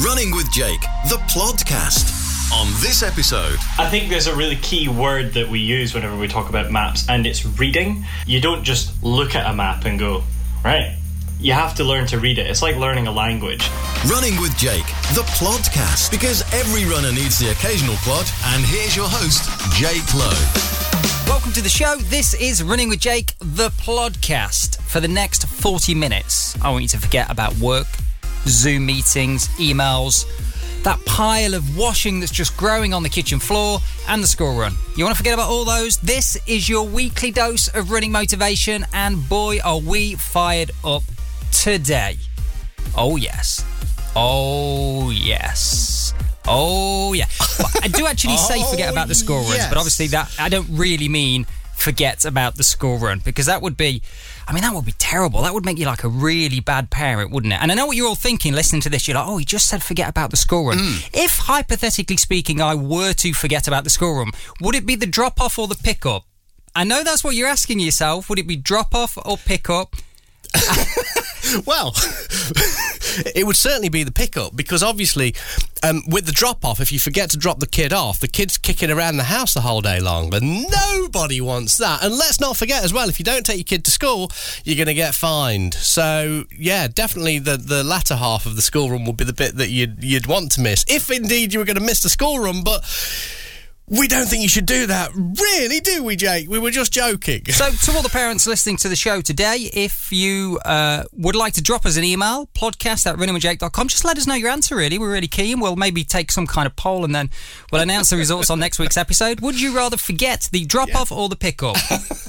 Running with Jake, the Plodcast. On this episode, I think there's a really key word that we use whenever we talk about maps, and it's reading. You don't just look at a map and go, right. You have to learn to read it. It's like learning a language. Running with Jake, the Plodcast. Because every runner needs the occasional plod. And here's your host, Jake Lowe. Welcome to the show. This is Running with Jake, the Plodcast. For the next 40 minutes, I want you to forget about work, Zoom meetings, emails, that pile of washing that's just growing on the kitchen floor, and the school run. You want to forget about all those? This is your weekly dose of running motivation, and boy, are we fired up today. Oh, yes. Oh, yes. Oh, yeah. Well, I do actually say oh, forget about the school runs, yes. but obviously that I don't really mean forget about the school run because that would be I mean that would be terrible. That would make you like a really bad parent, wouldn't it? And I know what you're all thinking listening to this. You're like, "Oh, he just said forget about the school run." Mm. If hypothetically speaking I were to forget about the school run, would it be the drop off or the pick up? I know that's what you're asking yourself. Would it be drop off or pick up? Well, it would certainly be the pickup because obviously, um, with the drop off, if you forget to drop the kid off, the kid's kicking around the house the whole day long. But nobody wants that. And let's not forget as well, if you don't take your kid to school, you're going to get fined. So yeah, definitely the the latter half of the school run will be the bit that you'd you'd want to miss, if indeed you were going to miss the school run. But we don't think you should do that, really, do we, Jake? We were just joking. So, to all the parents listening to the show today, if you uh, would like to drop us an email, podcast at runningwithjake.com, just let us know your answer, really. We're really keen. We'll maybe take some kind of poll and then we'll announce the results on next week's episode. Would you rather forget the drop off or the pick up?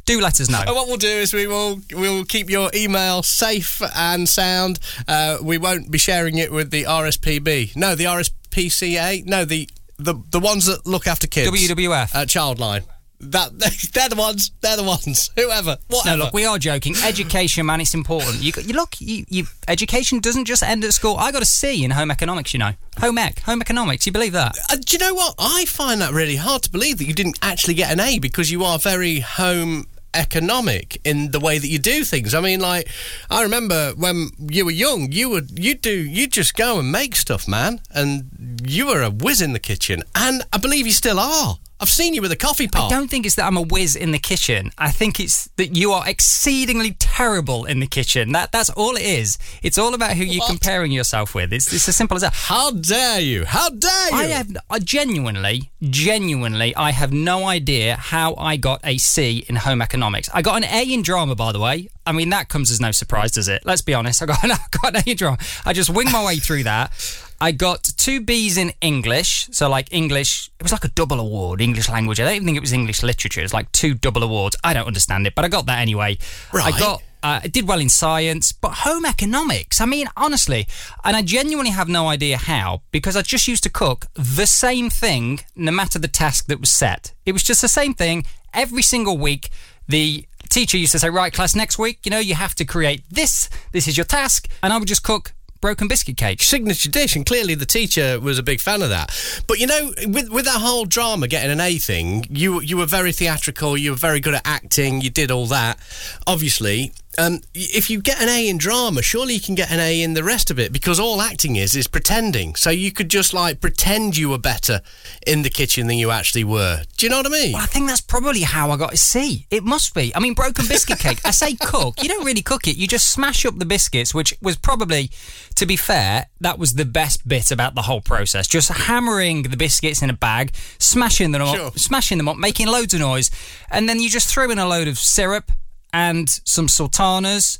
Do let us know. And what we'll do is we will we'll keep your email safe and sound. Uh, we won't be sharing it with the RSPB. No, the RSPCA. No, the the the ones that look after kids. WWF. Uh, Childline. That they're the ones. They're the ones. Whoever. No, look, we are joking. Education, man, it's important. You, you look, you, you, education doesn't just end at school. I got a C in home economics, you know. Home ec, home economics. You believe that? Uh, do you know what? I find that really hard to believe that you didn't actually get an A because you are very home economic in the way that you do things. I mean, like I remember when you were young, you would you do you just go and make stuff, man, and you were a whiz in the kitchen, and I believe you still are. I've seen you with a coffee pot. I don't think it's that I'm a whiz in the kitchen. I think it's that you are exceedingly terrible in the kitchen. That that's all it is. It's all about who you're comparing yourself with. It's, it's as simple as that. How dare you? How dare you? I have I genuinely, genuinely, I have no idea how I got a C in home economics. I got an A in drama, by the way. I mean, that comes as no surprise, does it? Let's be honest. I got an, I got an A in drama. I just wing my way through that. I got two B's in English. So, like, English, it was like a double award, English language. I don't even think it was English literature. It was like two double awards. I don't understand it, but I got that anyway. I got uh, I did well in science, but home economics. I mean, honestly, and I genuinely have no idea how because I just used to cook the same thing no matter the task that was set. It was just the same thing every single week. The teacher used to say, "Right, class, next week, you know, you have to create this. This is your task," and I would just cook broken biscuit cake. signature dish, and clearly the teacher was a big fan of that. But you know, with with that whole drama getting an A thing, you you were very theatrical. You were very good at acting. You did all that, obviously. Um, if you get an A in drama, surely you can get an A in the rest of it because all acting is is pretending. So you could just like pretend you were better in the kitchen than you actually were. Do you know what I mean? Well, I think that's probably how I got a C. It must be. I mean, broken biscuit cake. I say cook. You don't really cook it. You just smash up the biscuits, which was probably, to be fair, that was the best bit about the whole process. Just hammering the biscuits in a bag, smashing them Sure. up, smashing them up, making loads of noise, and then you just throw in a load of syrup and some sultanas.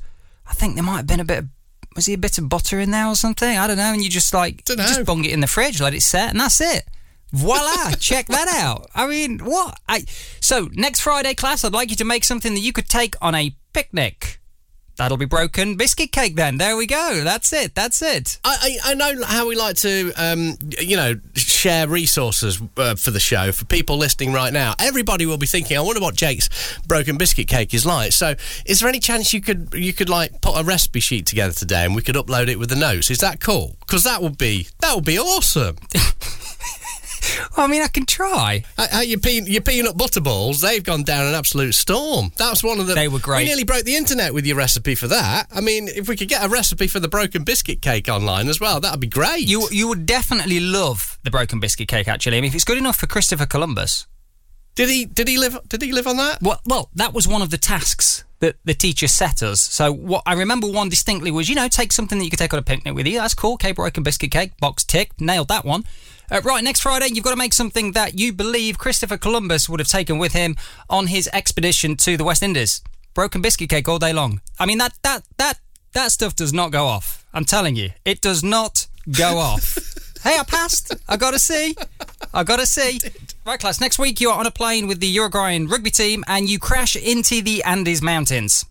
I think there might have been a bit of. Was he a bit of butter in there or something? I don't know. And you just like just bung it in the fridge, let it set, and that's it. Voila! check that out. I mean, what? I so next Friday class, I'd like you to make something that you could take on a picnic. That'll be broken biscuit cake. Then there we go. That's it. That's it. I, I I know how we like to, um, you know, share resources uh, for the show for people listening right now. Everybody will be thinking, I wonder what Jake's broken biscuit cake is like. So, is there any chance you could you could like put a recipe sheet together today and we could upload it with the notes? Is that cool? Because that would be that would be awesome. Well, I mean, I can try. Uh, uh, your, pe- your peanut butter balls, they've gone down an absolute storm. That's one of the. They were great. We nearly broke the internet with your recipe for that. I mean, if we could get a recipe for the broken biscuit cake online as well, that'd be great. You you would definitely love the broken biscuit cake. Actually, I mean, if it's good enough for Christopher Columbus. did he? Did he live? Did he live on that? Well, well, that was one of the tasks that the teacher set us. So what I remember one distinctly was, you know, take something that you could take on a picnic with you. That's cool. Cape broken biscuit cake, box tick, nailed that one. Uh, right, next Friday, you've got to make something that you believe Christopher Columbus would have taken with him on his expedition to the West Indies. Broken biscuit cake all day long. I mean, that that that that stuff does not go off. I'm telling you, it does not go off. hey, I passed. I got to see. I got to see. Right, class. Next week, you're on a plane with the Uruguayan rugby team and you crash into the Andes Mountains.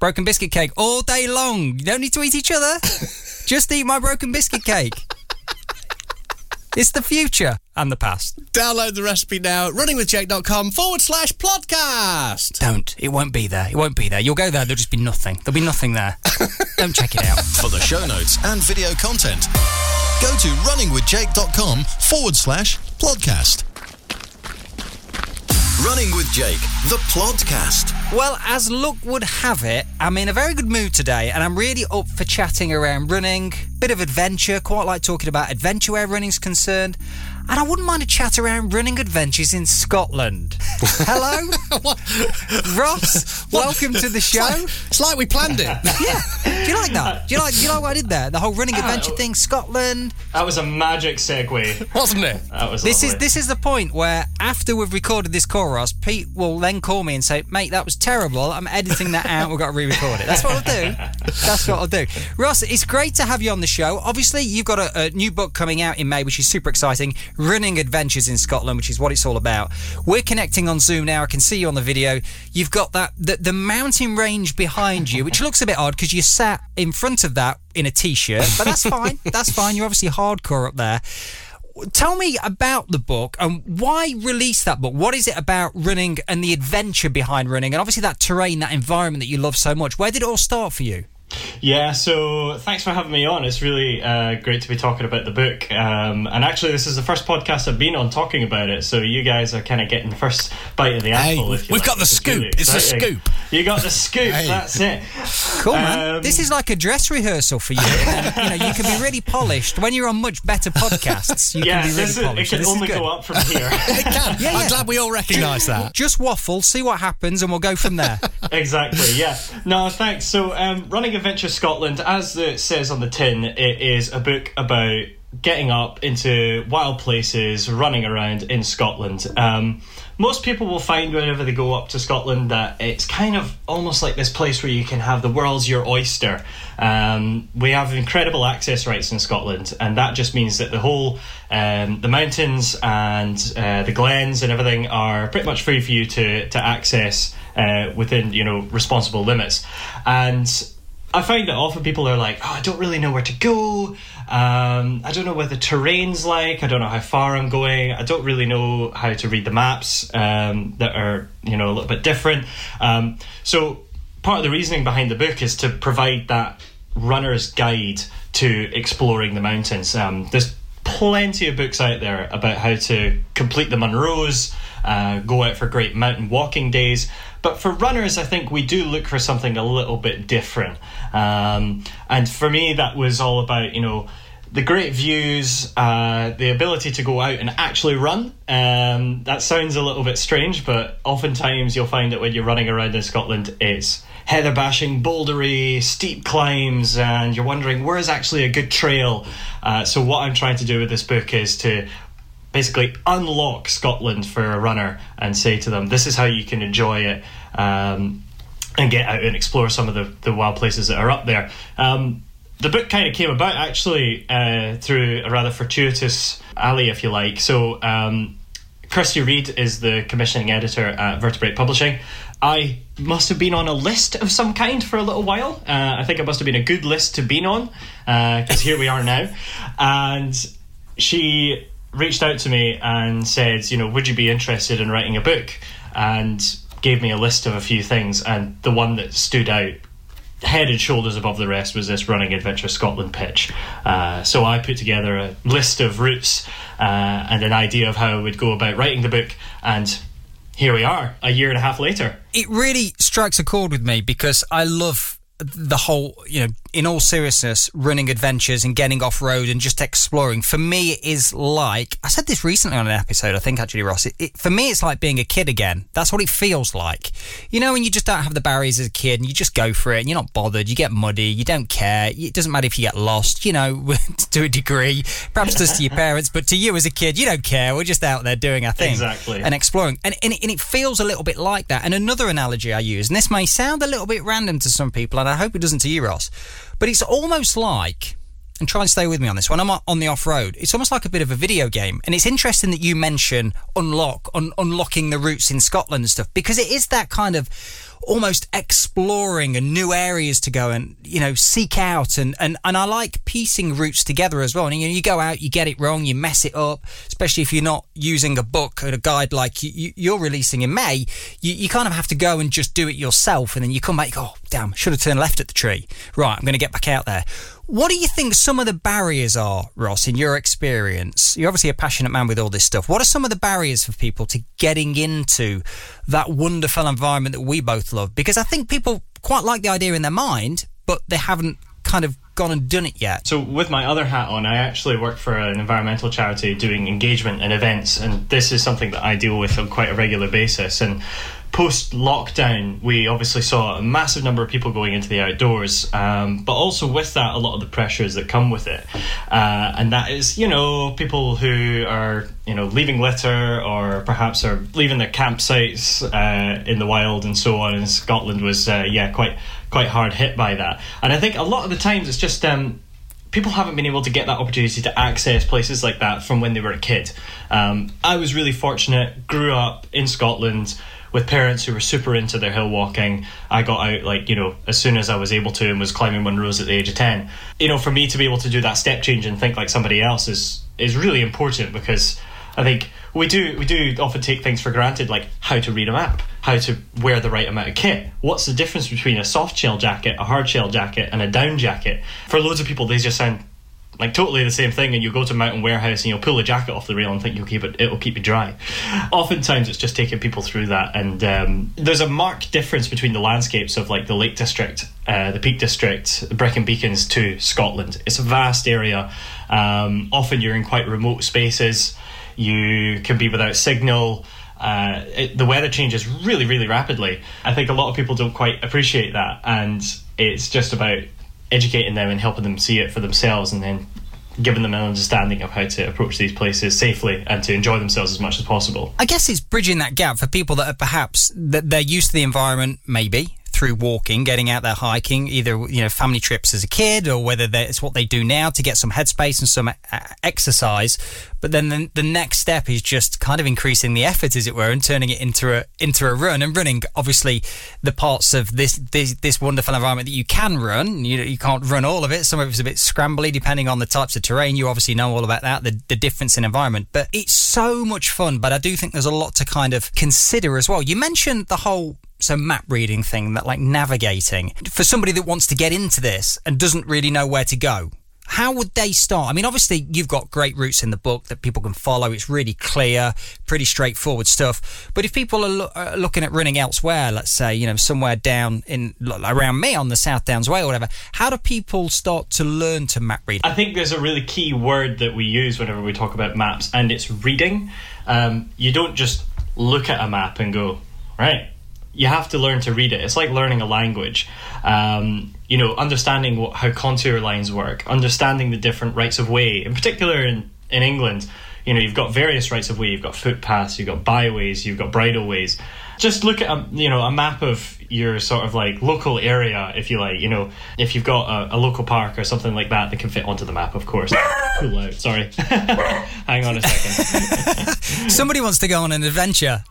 Broken biscuit cake all day long. You don't need to eat each other. Just eat my broken biscuit cake. It's the future and the past. Download the recipe now at runningwithjake.com forward slash podcast. Don't. It won't be there. It won't be there. You'll go there, there'll just be nothing. There'll be nothing there. don't check it out. For the show notes and video content, go to runningwithjake.com forward slash podcast. Running with Jake, the podcast. Well, as luck would have it, I'm in a very good mood today and I'm really up for chatting around running, bit of adventure, quite like talking about adventure where running's concerned. And I wouldn't mind a chat around running adventures in Scotland. Hello? Ross, welcome to the show. It's like we planned it. yeah. Do you like that? Do you like do you like what I did there? The whole running oh. adventure thing, Scotland. That was a magic segue. Wasn't it? That was This is this is the point where after we've recorded this call, Ross, Pete will then call me and say, "Mate, that was terrible. I'm editing that out. We've got to re-record it." That's what I'll do. That's what I'll do. Ross, it's great to have you on the show. Obviously, you've got a, a new book coming out in May, which is super exciting. Running Adventures in Scotland, which is what it's all about. We're connecting on Zoom now. I can see you on the video. You've got that the, the mountain range behind you, which looks a bit odd because you sat in front of that in a t-shirt, but that's fine. That's fine. You're obviously hardcore up there tell me about the book and why release that book. What is it about running and the adventure behind running, and obviously that terrain, that environment that you love so much? Where did it all start for you? Yeah, so thanks for having me on. It's really uh, great to be talking about the book. Um, and actually, this is the first podcast I've been on talking about it. So you guys are kind of getting the first bite of the Hey, apple. if we've like, got the which is really scoop. It's a exciting. scoop. You got the scoop. Hey. That's it. Cool, man. Um, this is like a dress rehearsal for you. You know, you can be really polished when you're on much better podcasts. You Yeah, can be really is, it polished. can This only go up from here. It can. Yeah, I'm yeah. glad we all recognise that. Just waffle, see what happens, and we'll go from there. exactly. Yeah. No, thanks. So, um, Running Adventure Scotland, as it says on the tin, it is a book about getting up into wild places, running around in Scotland. Um, most people will find whenever they go up to Scotland that it's kind of almost like this place where you can have the world's your oyster. Um, we have incredible access rights in Scotland, and that just means that the whole um, the mountains and uh, the glens and everything are pretty much free for you to to access uh, within you know responsible limits. And I find that often people are like, "Oh, I don't really know where to go. Um, I don't know what the terrain's like. I don't know how far I'm going. I don't really know how to read the maps um, that are you know a little bit different." Um, so part of the reasoning behind the book is to provide that runner's guide to exploring the mountains. Um, there's plenty of books out there about how to complete the Munros, uh, go out for great mountain walking days. But for runners, I think we do look for something a little bit different. Um, and for me, that was all about, you know, the great views, uh, the ability to go out and actually run. Um, that sounds a little bit strange, but oftentimes you'll find that when you're running around in Scotland, it's heather bashing, bouldery, steep climbs, and you're wondering where is actually a good trail. Uh, so, what I'm trying to do with this book is to basically unlock Scotland for a runner and say to them, this is how you can enjoy it. Um, and get out and explore some of the, the wild places that are up there. Um, the book kind of came about actually uh, through a rather fortuitous alley, if you like. So, um, Kirsty Reid is the commissioning editor at Vertebrate Publishing. I must have been on a list of some kind for a little while. Uh, I think it must have been a good list to be on because here we are now. And she reached out to me and said, you know, would you be interested in writing a book? And gave me a list of a few things, and the one that stood out head and shoulders above the rest was this Running Adventure Scotland pitch. Uh, so I put together a list of routes uh, and an idea of how I would go about writing the book, and here we are, a year and a half later. It really strikes a chord with me because I love the whole, you know, in all seriousness, running adventures and getting off road and just exploring. For me, it is like I said this recently on an episode. I think actually, Ross. It, it, for me, it's like being a kid again. That's what it feels like. You know, when you just don't have the barriers as a kid and you just go for it and you're not bothered. You get muddy. You don't care. It doesn't matter if you get lost. You know, to a degree, perhaps just to your parents, but to you as a kid, you don't care. We're just out there doing our thing, exactly, and exploring. And and it, and it feels a little bit like that. And another analogy I use, and this may sound a little bit random to some people, and I hope it doesn't to you, Ross. But it's almost like, and try and stay with me on this. When I'm on the off road, it's almost like a bit of a video game. And it's interesting that you mention unlock, un- unlocking the routes in Scotland and stuff, because it is that kind of almost exploring and new areas to go and you know seek out and and, and I like piecing routes together as well. And you know you go out you get it wrong you mess it up especially if you're not using a book or a guide like you, you're releasing in May you, you kind of have to go and just do it yourself. And then you come back you go oh, damn should have turned left at the tree. Right I'm going to get back out there what do you think some of the barriers are, Ross, in your experience? You're obviously a passionate man with all this stuff. What are some of the barriers for people to getting into that wonderful environment that we both love? Because I think people quite like the idea in their mind, but they haven't kind of gone and done it yet. So, with my other hat on, I actually work for an environmental charity doing engagement and events, and this is something that I deal with on quite a regular basis. And post lockdown, we obviously saw a massive number of people going into the outdoors, um, but also with that, a lot of the pressures that come with it. Uh, and that is, you know, people who are, you know, leaving litter or perhaps are leaving their campsites uh, in the wild and so on. And Scotland was, uh, yeah, quite quite hard hit by that. And I think a lot of the times it's just. Um, people haven't been able to get that opportunity to access places like that from when they were a kid. Um, I was really fortunate, grew up in Scotland, with parents who were super into their hill walking. I got out like you know as soon as I was able to and was climbing Munros at the age of ten. You know, for me to be able to do that step change and think like somebody else is is really important because I think we do we do often take things for granted like how to read a map, how to wear the right amount of kit. What's the difference between a soft shell jacket, a hard shell jacket, and a down jacket? For loads of people, they just sound like totally the same thing and you go to mountain warehouse and you'll pull a jacket off the rail and think you'll keep it it'll keep you dry. Oftentimes it's just taking people through that and um, there's a marked difference between the landscapes of like the lake district uh, the peak district the brecon beacons to scotland. It's a vast area. Um, often you're in quite remote spaces. You can be without signal. Uh, it, the weather changes really, really rapidly. I think a lot of people don't quite appreciate that, and it's just about educating them and helping them see it for themselves and then giving them an understanding of how to approach these places safely and to enjoy themselves as much as possible. I guess it's bridging that gap for people that are perhaps that they're used to the environment maybe through walking, getting out there hiking, either you know family trips as a kid or whether it's what they do now to get some headspace and some uh, exercise. But then the, the next step is just kind of increasing the effort, as it were, and turning it into a into a run. And running, obviously, the parts of this this, this wonderful environment that you can run, you you can't run all of it. Some of it's a bit scrambly depending on the types of terrain. You obviously know all about that, the the difference in environment. But it's so much fun. But I do think there's a lot to kind of consider as well. You mentioned the whole so map reading thing that like navigating for somebody that wants to get into this and doesn't really know where to go how would they start? I mean, obviously, you've got great routes in the book that people can follow. It's really clear, pretty straightforward stuff. But if people are, lo- are looking at running elsewhere, let's say, you know, somewhere down in around me on the South Downs Way or whatever, how do people start to learn to map read? I think there's a really key word that we use whenever we talk about maps, and it's reading. Um, you don't just look at a map and go, right, you have to learn to read it. It's like learning a language. Um, you know, understanding what, how contour lines work, understanding the different rights of way. In particular, in in England, you know, you've got various rights of way. You've got footpaths, you've got byways, you've got bridleways. Just look at a you know a map of your sort of like local area, if you like. You know, if you've got a, a local park or something like that that can fit onto the map, of course. cool out. Sorry. Hang on a second. Somebody wants to go on an adventure.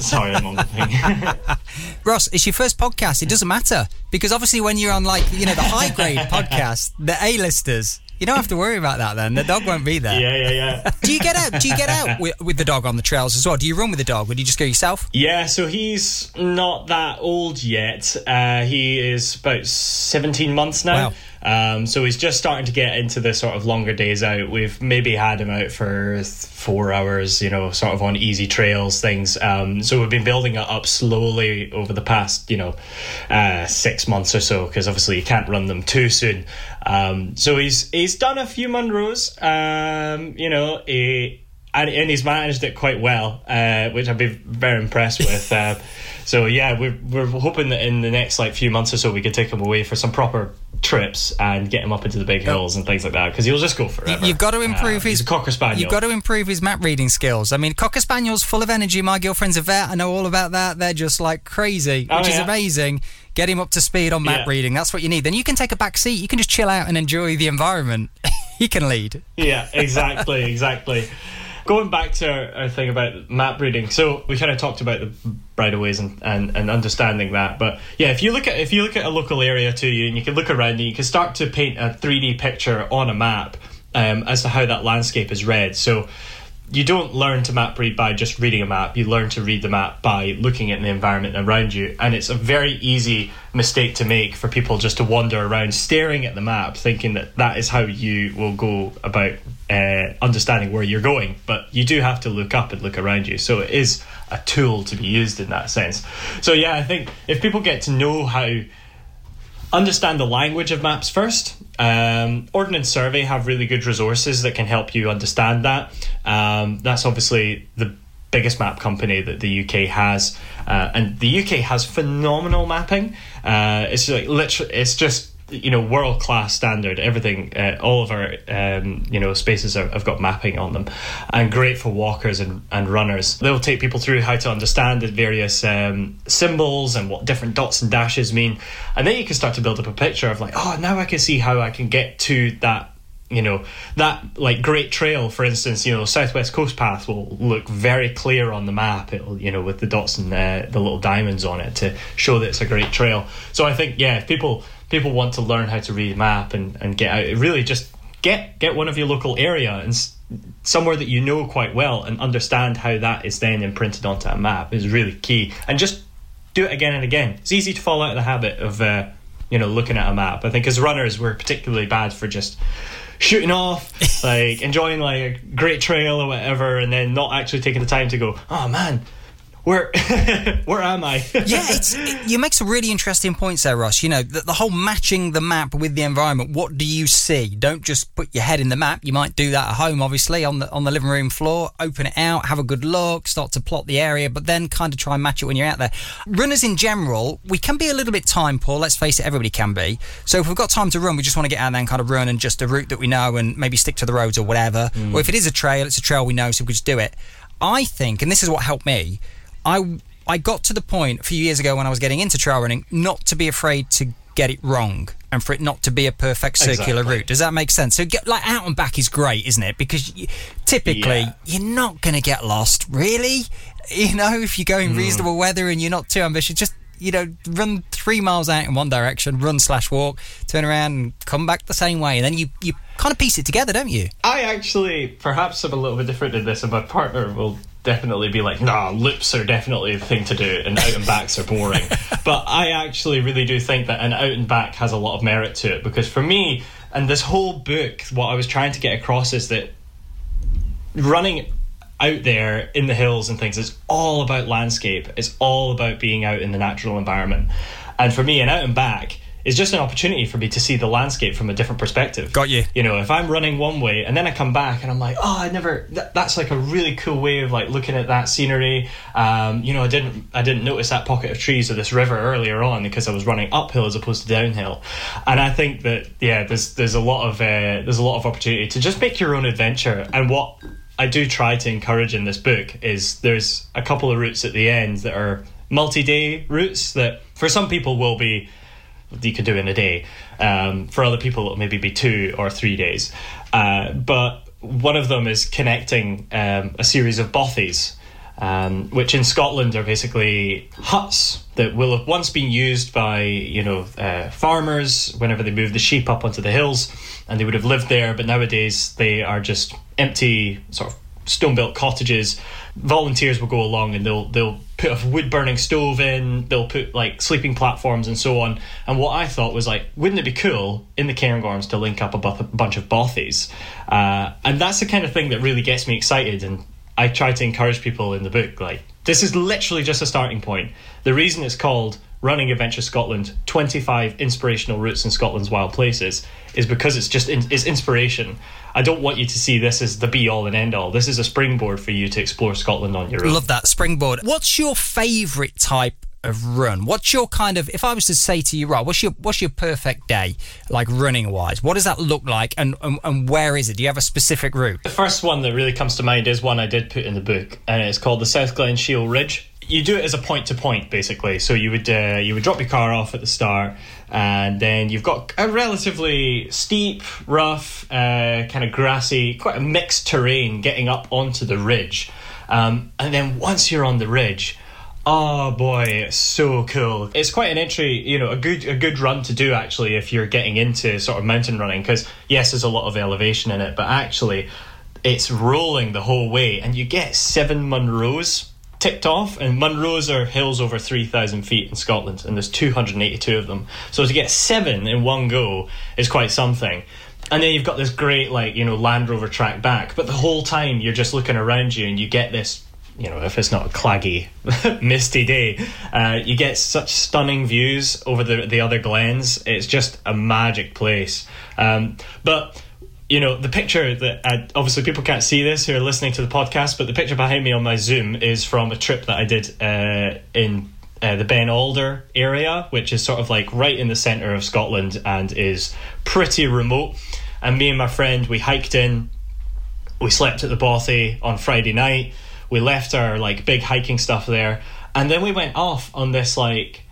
Sorry, I'm on the thing. Ross, it's your first podcast. It doesn't matter because obviously when you're on like you know the high grade podcast, the A-listers, You don't have to worry about that then. The dog won't be there. Yeah, yeah, yeah. Do you get out? Do you get out with, with the dog on the trails as well? Do you run with the dog? Would you just go yourself? Yeah, so he's not that old yet. Uh, he is about 17 months now. Wow. Um, so he's just starting to get into the sort of longer days out. We've maybe had him out for th- four hours, you know, sort of on easy trails, things. Um, so we've been building it up slowly over the past, you know, uh, six months or so, because obviously you can't run them too soon. Um, so he's he's done a few Munros, um, you know, he, and, and he's managed it quite well, uh, which I've been very impressed with. Uh, so yeah, we're we're hoping that in the next like few months or so we can take him away for some proper trips and get him up into the big hills and things like that because he'll just go forever. You've got to improve Uh, his cocker spaniel. You've got to improve his map reading skills. I mean, cocker spaniels full of energy. My girlfriend's a vet. I know all about that. They're just like crazy, Oh, which is amazing. Get him up to speed on map Yeah. reading. That's what you need. Then you can take a back seat. You can just chill out and enjoy the environment. he can lead. yeah, exactly, exactly. Going back to our, our thing about map reading, so we kind of talked about the bridleways and, and, and understanding that. But yeah, if you look at if you look at a local area to you, and you can look around, and you can start to paint a three D picture on a map um, as to how that landscape is read. So you don't learn to map read by just reading a map. You learn to read the map by looking at the environment around you. And it's a very easy mistake to make for people just to wander around staring at the map, thinking that that is how you will go about uh, understanding where you're going. But you do have to look up and look around you. So it is a tool to be used in that sense. So yeah, I think if people get to know how understand the language of maps first. Um, Ordnance Survey have really good resources that can help you understand that. Um, that's obviously the biggest map company that the UK has, uh, and the UK has phenomenal mapping. Uh, it's like literally, it's just you know world class standard. Everything, uh, all of our um, you know spaces are, have got mapping on them, and great for walkers and, and runners. They'll take people through how to understand the various um, symbols and what different dots and dashes mean, and then you can start to build up a picture of like, oh, now I can see how I can get to that you know that like great trail. For instance you know southwest coast path will look very clear on the map. It'll you know with the dots and uh, the little diamonds on it to show that it's a great trail. So i think yeah if people people want to learn how to read a map and, and get out really just get get one of your local area and somewhere that you know quite well and understand how that is then imprinted onto a map is really key. And just do it again and again. It's easy to fall out of the habit of uh, you know looking at a map. I think as runners we're particularly bad for just shooting off like enjoying like a great trail or whatever and then not actually taking the time to go oh man where where am i yeah, it's it, you make some really interesting points there, Ross. You know, the, the whole matching the map with the environment. What do you see? Don't just put your head in the map. You might do that at home, obviously, on the on the living room floor. Open it out, have a good look, start to plot the area, but then kind of try and match it when you're out there. Runners in general, we can be a little bit time poor. Let's face it, everybody can be. So if we've got time to run, we just want to get out there and kind of run and just a route that we know and maybe stick to the roads or whatever. Mm. Or if it is a trail, it's a trail we know, so we just do it. I think, and this is what helped me. I I got to the point a few years ago when I was getting into trail running not to be afraid to get it wrong and for it not to be a perfect circular Exactly. route. Does that make sense? So get like out and back is great, isn't it? Because you, typically Yeah. you're not going to get lost, really. You know, if you go in hmm. reasonable weather and you're not too ambitious, just you know, run three miles out in one direction, run slash walk, turn around and come back the same way, and then you you kind of piece it together, don't you? I actually perhaps am a little bit different in this, and my partner will definitely be like, "Nah, loops are definitely the thing to do, and out and backs are boring." but I actually really do think that an out and back has a lot of merit to it because for me, and this whole book, what I was trying to get across is that running out there in the hills and things is all about landscape. It's all about being out in the natural environment. And for me, an out and back is just an opportunity for me to see the landscape from a different perspective. Got you. You know, if I'm running one way and then I come back and I'm like, oh, I never. That, that's like a really cool way of like looking at that scenery. Um, you know, I didn't I didn't notice that pocket of trees or this river earlier on because I was running uphill as opposed to downhill. And I think that yeah, there's there's a lot of uh, there's a lot of opportunity to just make your own adventure. And what I do try to encourage in this book is there's a couple of routes at the end that are multi-day routes that for some people will be you could do in a day. Um, for other people, it'll maybe be two or three days. Uh, but one of them is connecting um, a series of bothies. um, which in Scotland are basically huts that will have once been used by you know uh, farmers whenever they move the sheep up onto the hills, and they would have lived there. But nowadays they are just empty sort of stone built cottages. Volunteers will go along and they'll they'll put a wood burning stove in. They'll put like sleeping platforms and so on. And what I thought was like, wouldn't it be cool in the Cairngorms to link up a, bu- a bunch of bothies? Uh, and that's the kind of thing that really gets me excited and I try to encourage people in the book like this is literally just a starting point. The reason it's called Running Adventure Scotland 25 inspirational routes in Scotland's wild places is because it's just in, it's inspiration. I don't want you to see this as the be all and end all. This is a springboard for you to explore Scotland on your own. Love that springboard. What's your favourite type of run? What's your kind of if I was to say to you, right, what's your what's your perfect day like running wise? What does that look like and, and and where is it? Do you have a specific route? The first one that really comes to mind is one I did put in the book, and it's called the South Glen Shiel Ridge. You do it as a point to point, basically. So you would uh, you would drop your car off at the start, and then you've got a relatively steep, rough, uh, kind of grassy, quite a mixed terrain getting up onto the ridge, um, and then once you're on the ridge. Oh boy, it's so cool. It's quite an entry, you know, a good a good run to do actually if you're getting into sort of mountain running because yes, there's a lot of elevation in it, but actually it's rolling the whole way and you get seven Munros ticked off and Munros are hills over 3000 feet in Scotland and there's 282 of them. So to get seven in one go is quite something. And then you've got this great like, you know, Land Rover track back, but the whole time you're just looking around you and you get this you know, if it's not a claggy, misty day, uh, you get such stunning views over the the other glens. It's just a magic place. Um, but you know, the picture that I, obviously people can't see this who are listening to the podcast, but the picture behind me on my Zoom is from a trip that I did uh, in uh, the Ben Alder area, which is sort of like right in the centre of Scotland and is pretty remote. And me and my friend, we hiked in, we slept at the Bothy on Friday night we left our like big hiking stuff there, and then we went off on this like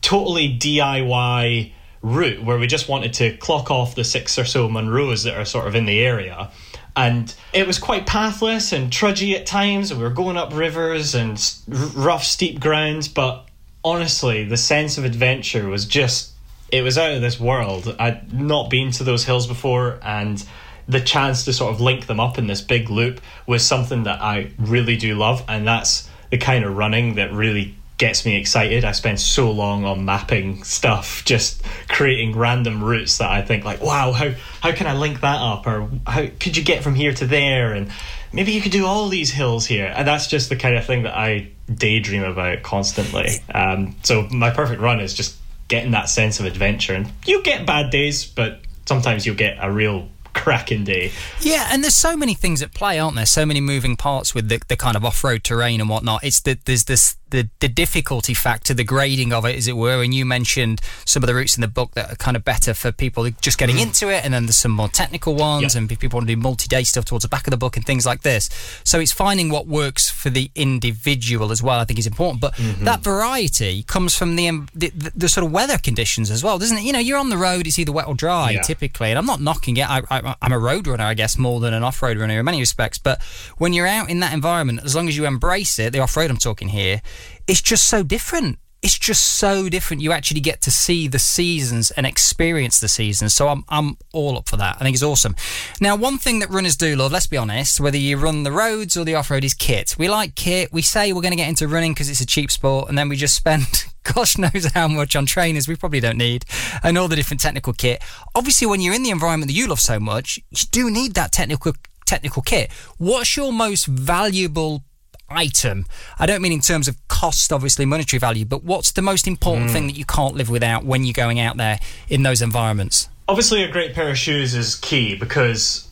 totally DIY route where we just wanted to clock off the six or so Munros that are sort of in the area. And it was quite pathless and trudgy at times, and we were going up rivers and rough, steep grounds. But honestly, the sense of adventure was just, it was out of this world. I'd not been to those hills before, and the chance to sort of link them up in this big loop was something that I really do love, and that's the kind of running that really gets me excited. I spend so long on mapping stuff, just creating random routes that I think like, wow, how how can I link that up, or how could you get from here to there, and maybe you could do all these hills here, and that's just the kind of thing that I daydream about constantly. Um, so my perfect run is just getting that sense of adventure, and you get bad days, but sometimes you'll get a real cracking day. Yeah, and there's so many things at play, aren't there? So many moving parts with the, the kind of off road terrain and whatnot. It's that there's this the, the difficulty factor, the grading of it, as it were. And you mentioned some of the routes in the book that are kind of better for people just getting mm. into it, and then there's some more technical ones, yep. and people want to do multi-day stuff towards the back of the book and things like this. So it's finding what works for the individual as well. I think is important, but mm-hmm. that variety comes from the, the, the sort of weather conditions as well, doesn't it? You know, you're on the road, it's either wet or dry yeah. typically, and I'm not knocking it. I, I, I'm a road runner, I guess, more than an off-road runner in many respects. But when you're out in that environment, as long as you embrace it, the off-road I'm talking here it's just so different. It's just so different. You actually get to see the seasons and experience the seasons. So I'm I'm all up for that. I think it's awesome. Now, one thing that runners do love, let's be honest, whether you run the roads or the off road, is kit. We like kit. We say we're going to get into running because it's a cheap sport, and then we just spend gosh knows how much on trainers we probably don't need and all the different technical kit. Obviously, when you're in the environment that you love so much, you do need that technical technical kit. What's your most valuable item. I don't mean in terms of cost, obviously, monetary value, but what's the most important mm. thing that you can't live without when you're going out there in those environments? Obviously, a great pair of shoes is key because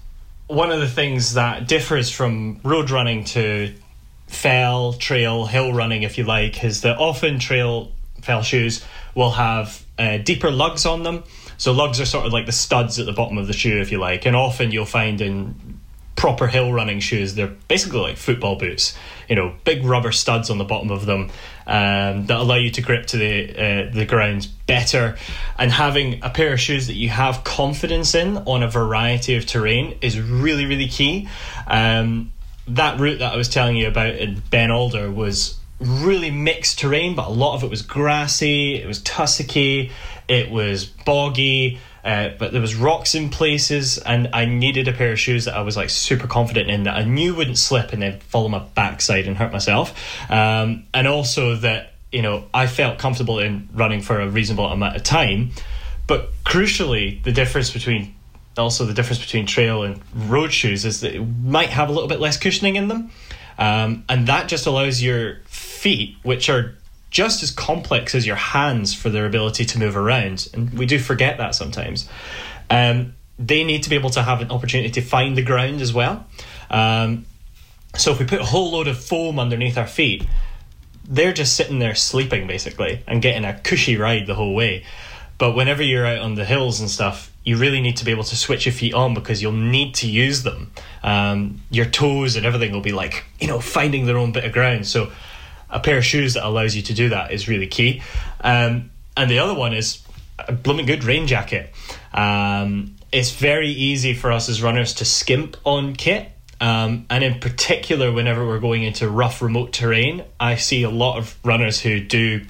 one of the things that differs from road running to fell, trail, hill running, if you like, is that often trail fell shoes will have uh, deeper lugs on them. So lugs are sort of like the studs at the bottom of the shoe, if you like, and often you'll find in proper hill running shoes. They're basically like football boots, you know, big rubber studs on the bottom of them um, that allow you to grip to the uh, the ground better. And having a pair of shoes that you have confidence in on a variety of terrain is really really key. Um, that route that I was telling you about in Ben Alder was really mixed terrain, but a lot of it was grassy, it was tussocky, it was boggy, uh, but there was rocks in places, and I needed a pair of shoes that I was like super confident in that I knew wouldn't slip and then fall on my backside and hurt myself, um, and also that you know I felt comfortable in running for a reasonable amount of time. But crucially, the difference between also the difference between trail and road shoes is that it might have a little bit less cushioning in them. Um, and that just allows your feet, which are just as complex as your hands for their ability to move around, and we do forget that sometimes. Um, they need to be able to have an opportunity to find the ground as well. Um, so if we put a whole load of foam underneath our feet, they're just sitting there sleeping basically and getting a cushy ride the whole way. But whenever you're out on the hills and stuff, you really need to be able to switch your feet on because you'll need to use them. Um, your toes and everything will be like, you know, finding their own bit of ground. So a pair of shoes that allows you to do that is really key. Um, and the other one is a blooming good rain jacket. Um, it's very easy for us as runners to skimp on kit. Um, and in particular, whenever we're going into rough, remote terrain, I see a lot of runners who do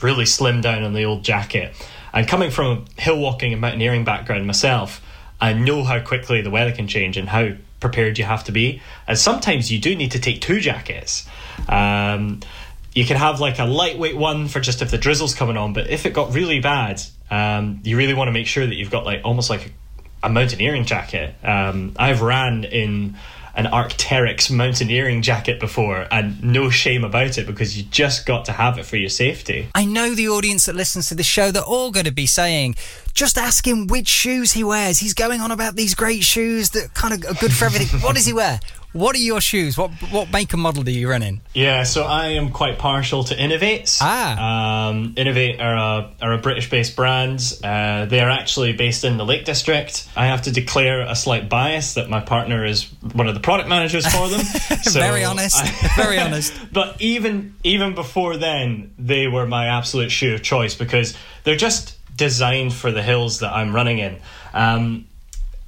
really slim down on the old jacket. And coming from a hill walking and mountaineering background myself, I know how quickly the weather can change and how prepared you have to be. And sometimes you do need to take two jackets. Um, you can have like a lightweight one for just if the drizzle's coming on, but if it got really bad, um, you really want to make sure that you've got like almost like a, a mountaineering jacket. Um, I've ran in an Arc'teryx mountaineering jacket before, and no shame about it because you just got to have it for your safety. I know the audience that listens to this show, they're all going to be saying, just ask him which shoes he wears. He's going on about these great shoes that kind of are good for everything. what does he wear? What are your shoes? What what make and model do you run in? Yeah, so I am quite partial to Inov-8s. Ah. Um, Inov-8 are a, are a British based brand. Uh, they are actually based in the Lake District. I have to declare a slight bias that my partner is one of the product managers for them. So very honest. I, very honest. But even even before then, they were my absolute shoe of choice because they're just designed for the hills that I'm running in. Um,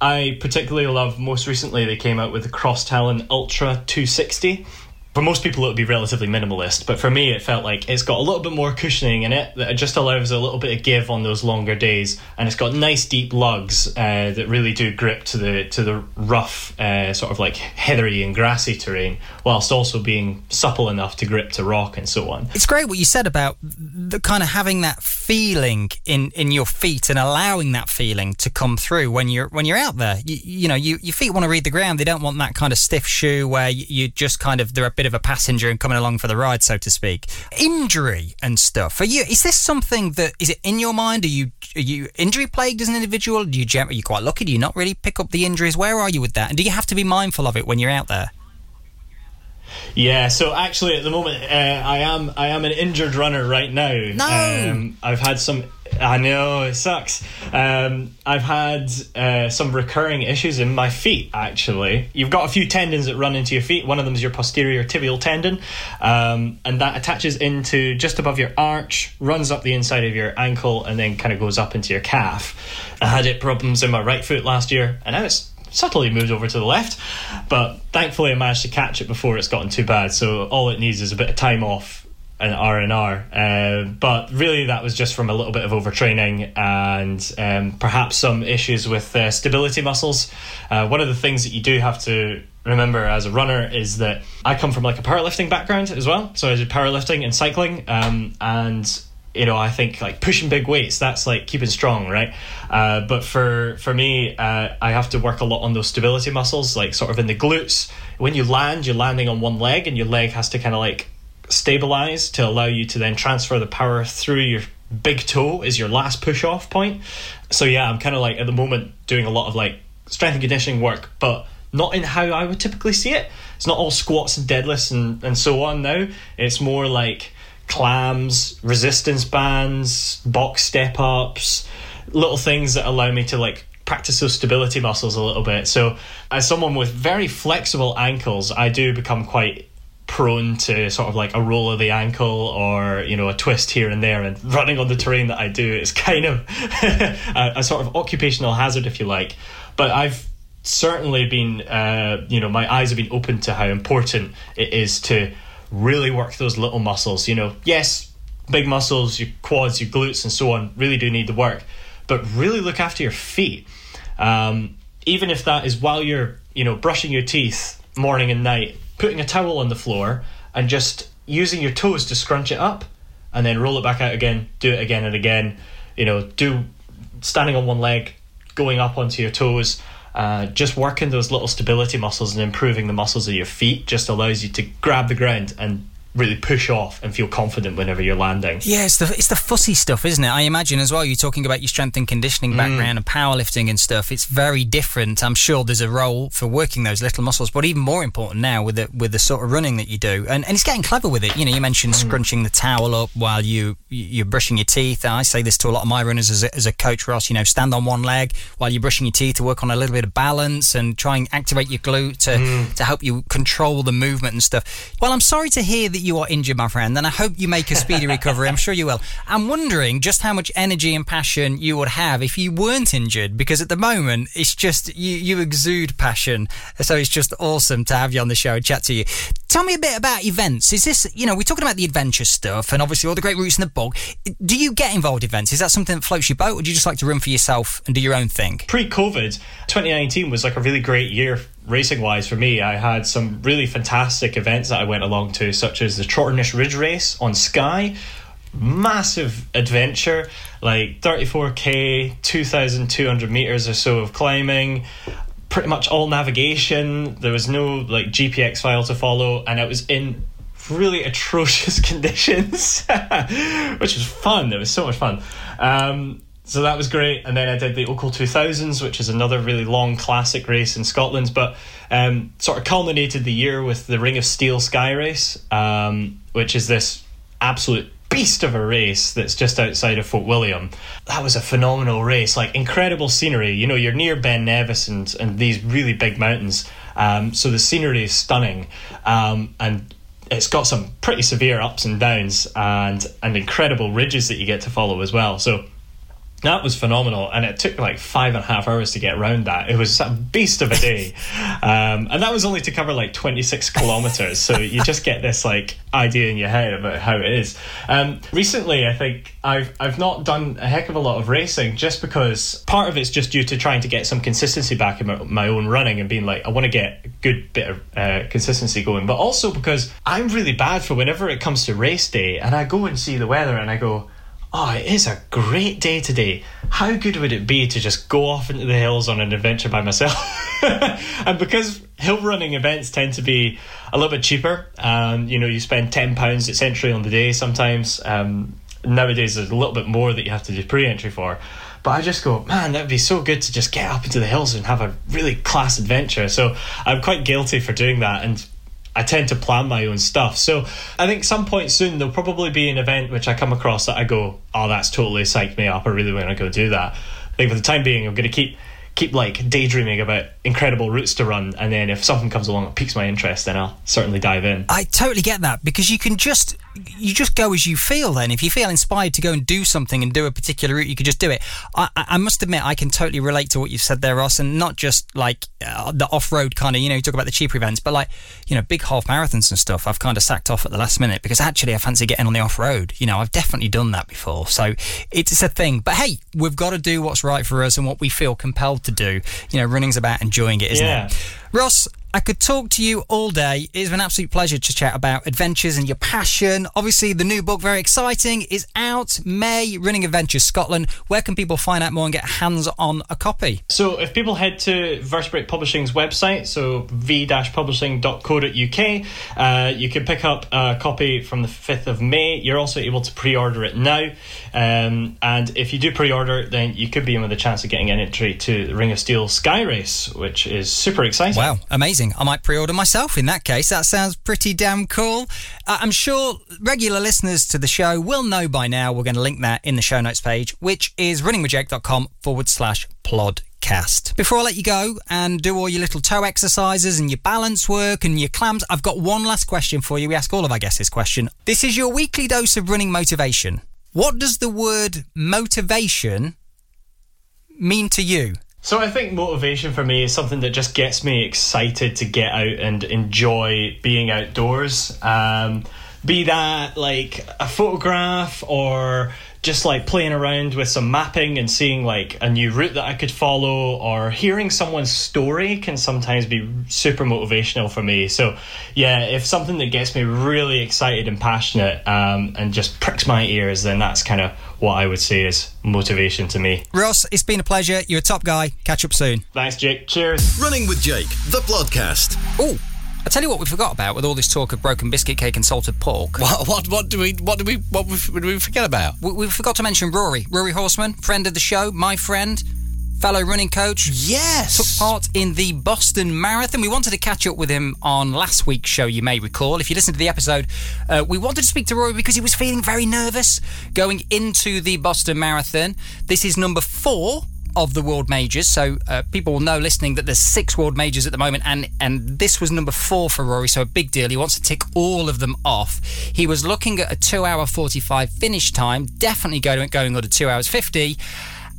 I particularly love most recently they came out with the Cross Talon Ultra 260 for most people it would be relatively minimalist but for me it felt like it's got a little bit more cushioning in it that just allows a little bit of give on those longer days and it's got nice deep lugs uh, that really do grip to the to the rough uh, sort of like heathery and grassy terrain whilst also being supple enough to grip to rock and so on. It's great what you said about the kind of having that feeling in in your feet and allowing that feeling to come through when you're when you're out there. You, you know you, your feet want to read the ground. They don't want that kind of stiff shoe where you, you just kind of they're a bit of a passenger and coming along for the ride, so to speak. Injury and stuff. Are you? Is this something that is it in your mind? Are you are you injury plagued as an individual? Do you are you quite lucky? Do you not really pick up the injuries? Where are you with that? And do you have to be mindful of it when you're out there? Yeah, so actually at the moment uh, I am I am an injured runner right now. No, um, I've had some I know it sucks. Um, I've had uh, some recurring issues in my feet. Actually, you've got a few tendons that run into your feet. One of them is your posterior tibial tendon, um, and that attaches into just above your arch, runs up the inside of your ankle, and then kind of goes up into your calf. I had it problems in my right foot last year, and now it's subtly moved over to the left. But thankfully, I managed to catch it before it's gotten too bad. So all it needs is a bit of time off an R and R. Uh, but really, that was just from a little bit of overtraining and um, perhaps some issues with uh, stability muscles. Uh, one of the things that you do have to remember as a runner is that I come from like a powerlifting background as well. So I did powerlifting and cycling, um, and you know, I think like pushing big weights, that's like keeping strong, right? Uh, but for for me, uh, I have to work a lot on those stability muscles, like sort of in the glutes. When you land, you're landing on one leg, and your leg has to kind of like stabilize to allow you to then transfer the power through your big toe is your last push off point. So yeah, I'm kind of like at the moment doing a lot of like strength and conditioning work, but not in how I would typically see it. It's not all squats and deadlifts and, and so on now. It's more like clams, resistance bands, box step ups, little things that allow me to like practice those stability muscles a little bit. So as someone with very flexible ankles, I do become quite prone to sort of like a roll of the ankle or you know a twist here and there and running on the terrain that I do is kind of a, a, sort of occupational hazard if you like but I've certainly been, uh, you know, my eyes have been opened to how important it is to really work those little muscles. You know, yes, big muscles, your quads, your glutes, and so on really do need the work, but really look after your feet. Um, even if that is while you're, you know, brushing your teeth morning and night, putting a towel on the floor and just using your toes to scrunch it up and then roll it back out again, do it again and again. You know, do standing on one leg, going up onto your toes, uh, just working those little stability muscles and improving the muscles of your feet just allows you to grab the ground and really push off and feel confident whenever you're landing. Yeah, it's the it's the fussy stuff, isn't it? I imagine as well. You're talking about your strength and conditioning mm. background and powerlifting and stuff. It's very different. I'm sure there's a role for working those little muscles, but even more important now with the with the sort of running that you do, and, and it's getting clever with it. You know, you mentioned mm. scrunching the towel up while you you're brushing your teeth. I say this to a lot of my runners as a, as a coach, Ross. You know, stand on one leg while you're brushing your teeth to work on a little bit of balance and try and activate your glute to mm. to help you control the movement and stuff. Well, I'm sorry to hear that you are injured, my friend, and I hope you make a speedy recovery. I'm sure you will. I'm wondering just how much energy and passion you would have if you weren't injured, because at the moment it's just you you exude passion. So it's just awesome to have you on the show and chat to you. Tell me a bit about events. Is this, you know, we're talking about the adventure stuff and obviously all the great routes in the bog. Do you get involved in events? Is that something that floats your boat, or do you just like to run for yourself and do your own thing? Pre COVID, 2019 was like a really great year racing wise for me. I had some really fantastic events that I went along to, such as the Trotternish Ridge Race on Skye. Massive adventure, like 34k, 2,200 meters or so of climbing, pretty much all navigation. There was no like GPX file to follow, and it was in really atrocious conditions, which was fun. It was so much fun. Um, so that was great. And then I did the Ochil 2000s, which is another really long classic race in Scotland, but um, sort of culminated the year with the Ring of Steall Sky Race, um, which is this absolute beast of a race that's just outside of Fort William. That was a phenomenal race, like incredible scenery. You know, you're near Ben Nevis and, and these really big mountains. Um, so the scenery is stunning. Um, and it's got some pretty severe ups and downs and, and incredible ridges that you get to follow as well. So that was phenomenal, and it took like five and a half hours to get around that. It was a beast of a day, um, and that was only to cover like twenty six kilometers. So you just get this like idea in your head about how it is. Um, recently, I think I've I've not done a heck of a lot of racing just because part of it's just due to trying to get some consistency back in my, my own running and being like I want to get a good bit of uh, consistency going, but also because I'm really bad for whenever it comes to race day, and I go and see the weather and I go oh, it is a great day today. How good would it be to just go off into the hills on an adventure by myself? and because hill running events tend to be a little bit cheaper, um, you know, you spend ten pounds at Century on the day sometimes. Um, nowadays, there's a little bit more that you have to do pre-entry for. But I just go, man, that'd be so good to just get up into the hills and have a really class adventure. So I'm quite guilty for doing that. And I tend to plan my own stuff. So I think some point soon there'll probably be an event which I come across that I go, oh, that's totally psyched me up. I really want to go do that. I think for the time being, I'm going to keep keep like daydreaming about incredible routes to run, and then if something comes along that piques my interest, then I'll certainly dive in. I totally get that because you can just you just go as you feel. Then, if you feel inspired to go and do something and do a particular route, you can just do it. I, I must admit, I can totally relate to what you've said there, Ross, and not just like uh, the off-road kind of. You know, you talk about the cheaper events, but like you know, big half marathons and stuff. I've kind of sacked off at the last minute because actually I fancy getting on the off-road. You know, I've definitely done that before, so it's a thing. But hey, we've got to do what's right for us and what we feel compelled to do. You know, running's about enjoying it, isn't Yeah. it? Ross, I could talk to you all day. It's been an absolute pleasure to chat about adventures and your passion. Obviously, the new book, very exciting, is out May, Running Adventures Scotland. Where can people find out more and get hands on a copy? So if people head to Vertebrate Publishing's website, so v-publishing.co.uk, uh, you can pick up a copy from the 5th of May. You're also able to pre-order it now. Um, and if you do pre-order, then you could be in with a chance of getting an entry to the Ring of Steall Sky Race, which is super exciting. Wow, amazing. I might pre order myself in that case. That sounds pretty damn cool. Uh, I'm sure regular listeners to the show will know by now. We're going to link that in the show notes page, which is runningwithjake.com forward slash plodcast. Before I let you go and do all your little toe exercises and your balance work and your clams, I've got one last question for you. We ask all of our guests this question. This is your weekly dose of running motivation. What does the word motivation mean to you? So I think motivation for me is something that just gets me excited to get out and enjoy being outdoors. Um, be that like a photograph or just like playing around with some mapping and seeing like a new route that I could follow or hearing someone's story can sometimes be super motivational for me. So, yeah, if something that gets me really excited and passionate um, and just pricks my ears, then that's kind of what I would say is motivation to me. Ross, it's been a pleasure. You're a top guy. Catch up soon. Thanks, Jake. Cheers. Running with Jake, the podcast. Oh, I tell you what, we forgot about with all this talk of broken biscuit cake and salted pork. What, what, what do we, what do we, what did we forget about? We, we forgot to mention Rory, Rory Horseman, friend of the show, my friend, fellow running coach. Yes. Took part in the Boston Marathon. We wanted to catch up with him on last week's show, you may recall. If you listened to the episode, uh, we wanted to speak to Rory because he was feeling very nervous going into the Boston Marathon. This is number four of the world majors. So uh, people will know listening that there's six world majors at the moment, and and this was number four for Rory. So a big deal. He wants to tick all of them off. He was looking at a two hour forty five finish time, definitely going going under two hours fifty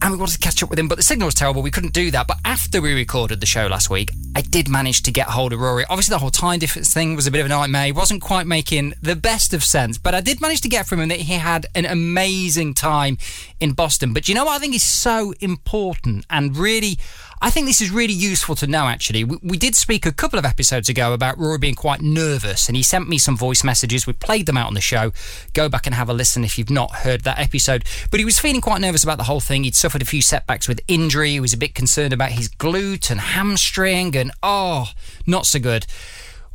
and we wanted to catch up with him, but the signal was terrible. We couldn't do that. But after we recorded the show last week, I did manage to get hold of Rory. Obviously, the whole time difference thing was a bit of a nightmare. He wasn't quite making the best of sense, but I did manage to get from him that he had an amazing time in Boston. But you know what I think is so important and really I think this is really useful to know, actually. We, we, did speak a couple of episodes ago about Rory being quite nervous, and he sent me some voice messages. We played them out on the show. Go back and have a listen if you've not heard that episode. But he was feeling quite nervous about the whole thing. He'd suffered a few setbacks with injury. He was a bit concerned about his glute and hamstring, and oh, not so good.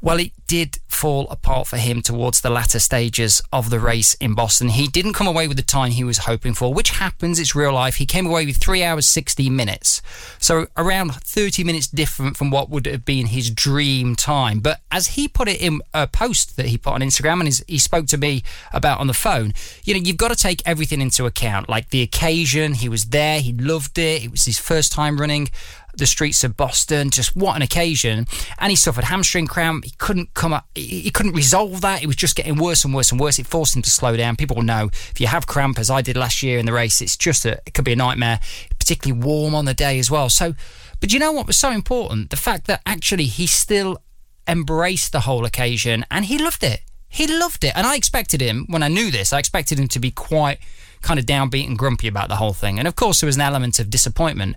Well, it did fall apart for him towards the latter stages of the race in Boston. He didn't come away with the time he was hoping for, which happens, it's real life. He came away with 3 hours 60 minutes. So around 30 minutes different from what would have been his dream time. But as he put it in a post that he put on Instagram and he spoke to me about on the phone, you know, you've got to take everything into account, like the occasion, he was there, he loved it, it was his first time running the streets of Boston. Just what an occasion! And he suffered hamstring cramp. He couldn't come up. He couldn't resolve that. It was just getting worse and worse and worse. It forced him to slow down. People know if you have cramp, as I did last year in the race, it's just a it could be a nightmare. Particularly warm on the day as well. So, but you know what was so important? The fact that actually he still embraced the whole occasion and he loved it. He loved it. And I expected him, when I knew this, I expected him to be quite kind of downbeat and grumpy about the whole thing. And of course, there was an element of disappointment.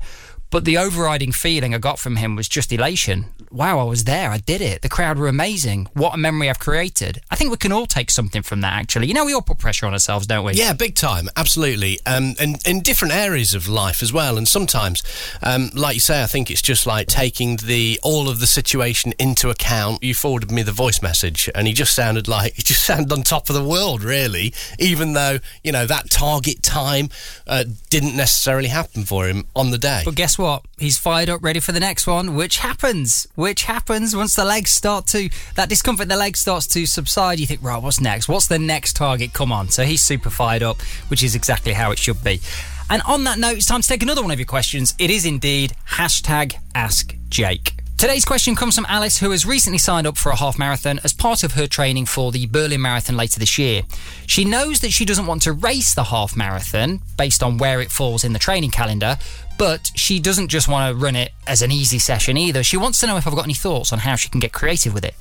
But the overriding feeling I got from him was just elation. Wow, I was there. I did it. The crowd were amazing. What a memory I've created. I think we can all take something from that, actually. You know, we all put pressure on ourselves, don't we? Yeah, big time. Absolutely. Um, and in different areas of life as well. And sometimes, um, like you say, I think it's just like taking the all of the situation into account. You forwarded me the voice message, and he just sounded like he just sounded on top of the world, really. Even though you know that target time uh, didn't necessarily happen for him on the day. But guess what? He's fired up, ready for the next one, which happens. Which happens once the legs start to that discomfort, the leg starts to subside. You think, right, what's next? What's the next target? Come on. So he's super fired up, which is exactly how it should be. And on that note, it's time to take another one of your questions. It is indeed hashtag Ask Jake. Today's question comes from Alice, who has recently signed up for a half marathon as part of her training for the Berlin Marathon later this year. She knows that she doesn't want to race the half marathon based on where it falls in the training calendar, but she doesn't just want to run it as an easy session either. She wants to know if I've got any thoughts on how she can get creative with it.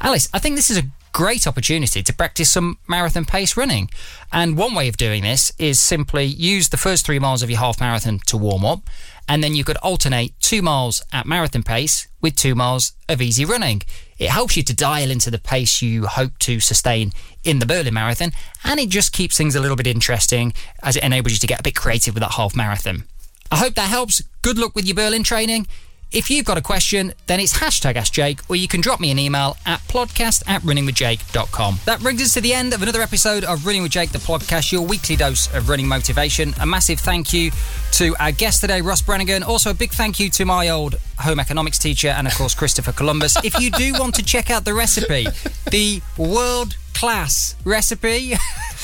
Alice, I think this is a great opportunity to practice some marathon pace running. And one way of doing this is simply use the first three miles of your half marathon to warm up and then you could alternate two miles at marathon pace with two miles of easy running. It helps you to dial into the pace you hope to sustain in the Berlin Marathon, and it just keeps things a little bit interesting as it enables you to get a bit creative with that half marathon. I hope that helps. Good luck with your Berlin training. If you've got a question, then it's hashtag AskJake, or you can drop me an email at podcast at runningwithjake.com. That brings us to the end of another episode of Running with Jake, the podcast, your weekly dose of running motivation. A massive thank you to our guest today, Ross Brannigan. Also, a big thank you to my old home economics teacher and, of course, Christopher Columbus. if you do want to check out the recipe, the world class recipe,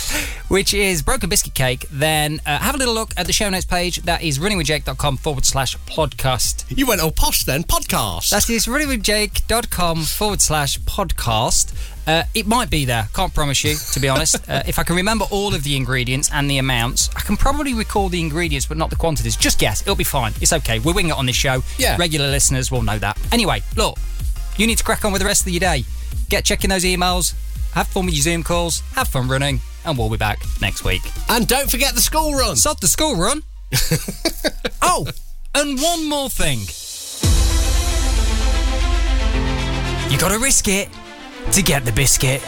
which is broken biscuit cake, then uh, have a little look at the show notes page. That is runningwithjake.com forward slash podcast. You went all posh then. Podcast. That is runningwithjake.com forward slash podcast. Uh, it might be there. Can't promise you, to be honest. Uh, if I can remember all of the ingredients and the amounts, I can probably recall the ingredients, but not the quantities. Just guess. It'll be fine. It's okay. We're winging it on this show. Yeah. Regular listeners will know that. Anyway, look, you need to crack on with the rest of your day. Get checking those emails. Have fun with your Zoom calls. Have fun running. And we'll be back next week. and don't forget the school run. Sod the school run. oh, and one more thing. You gotta risk it to get the biscuit.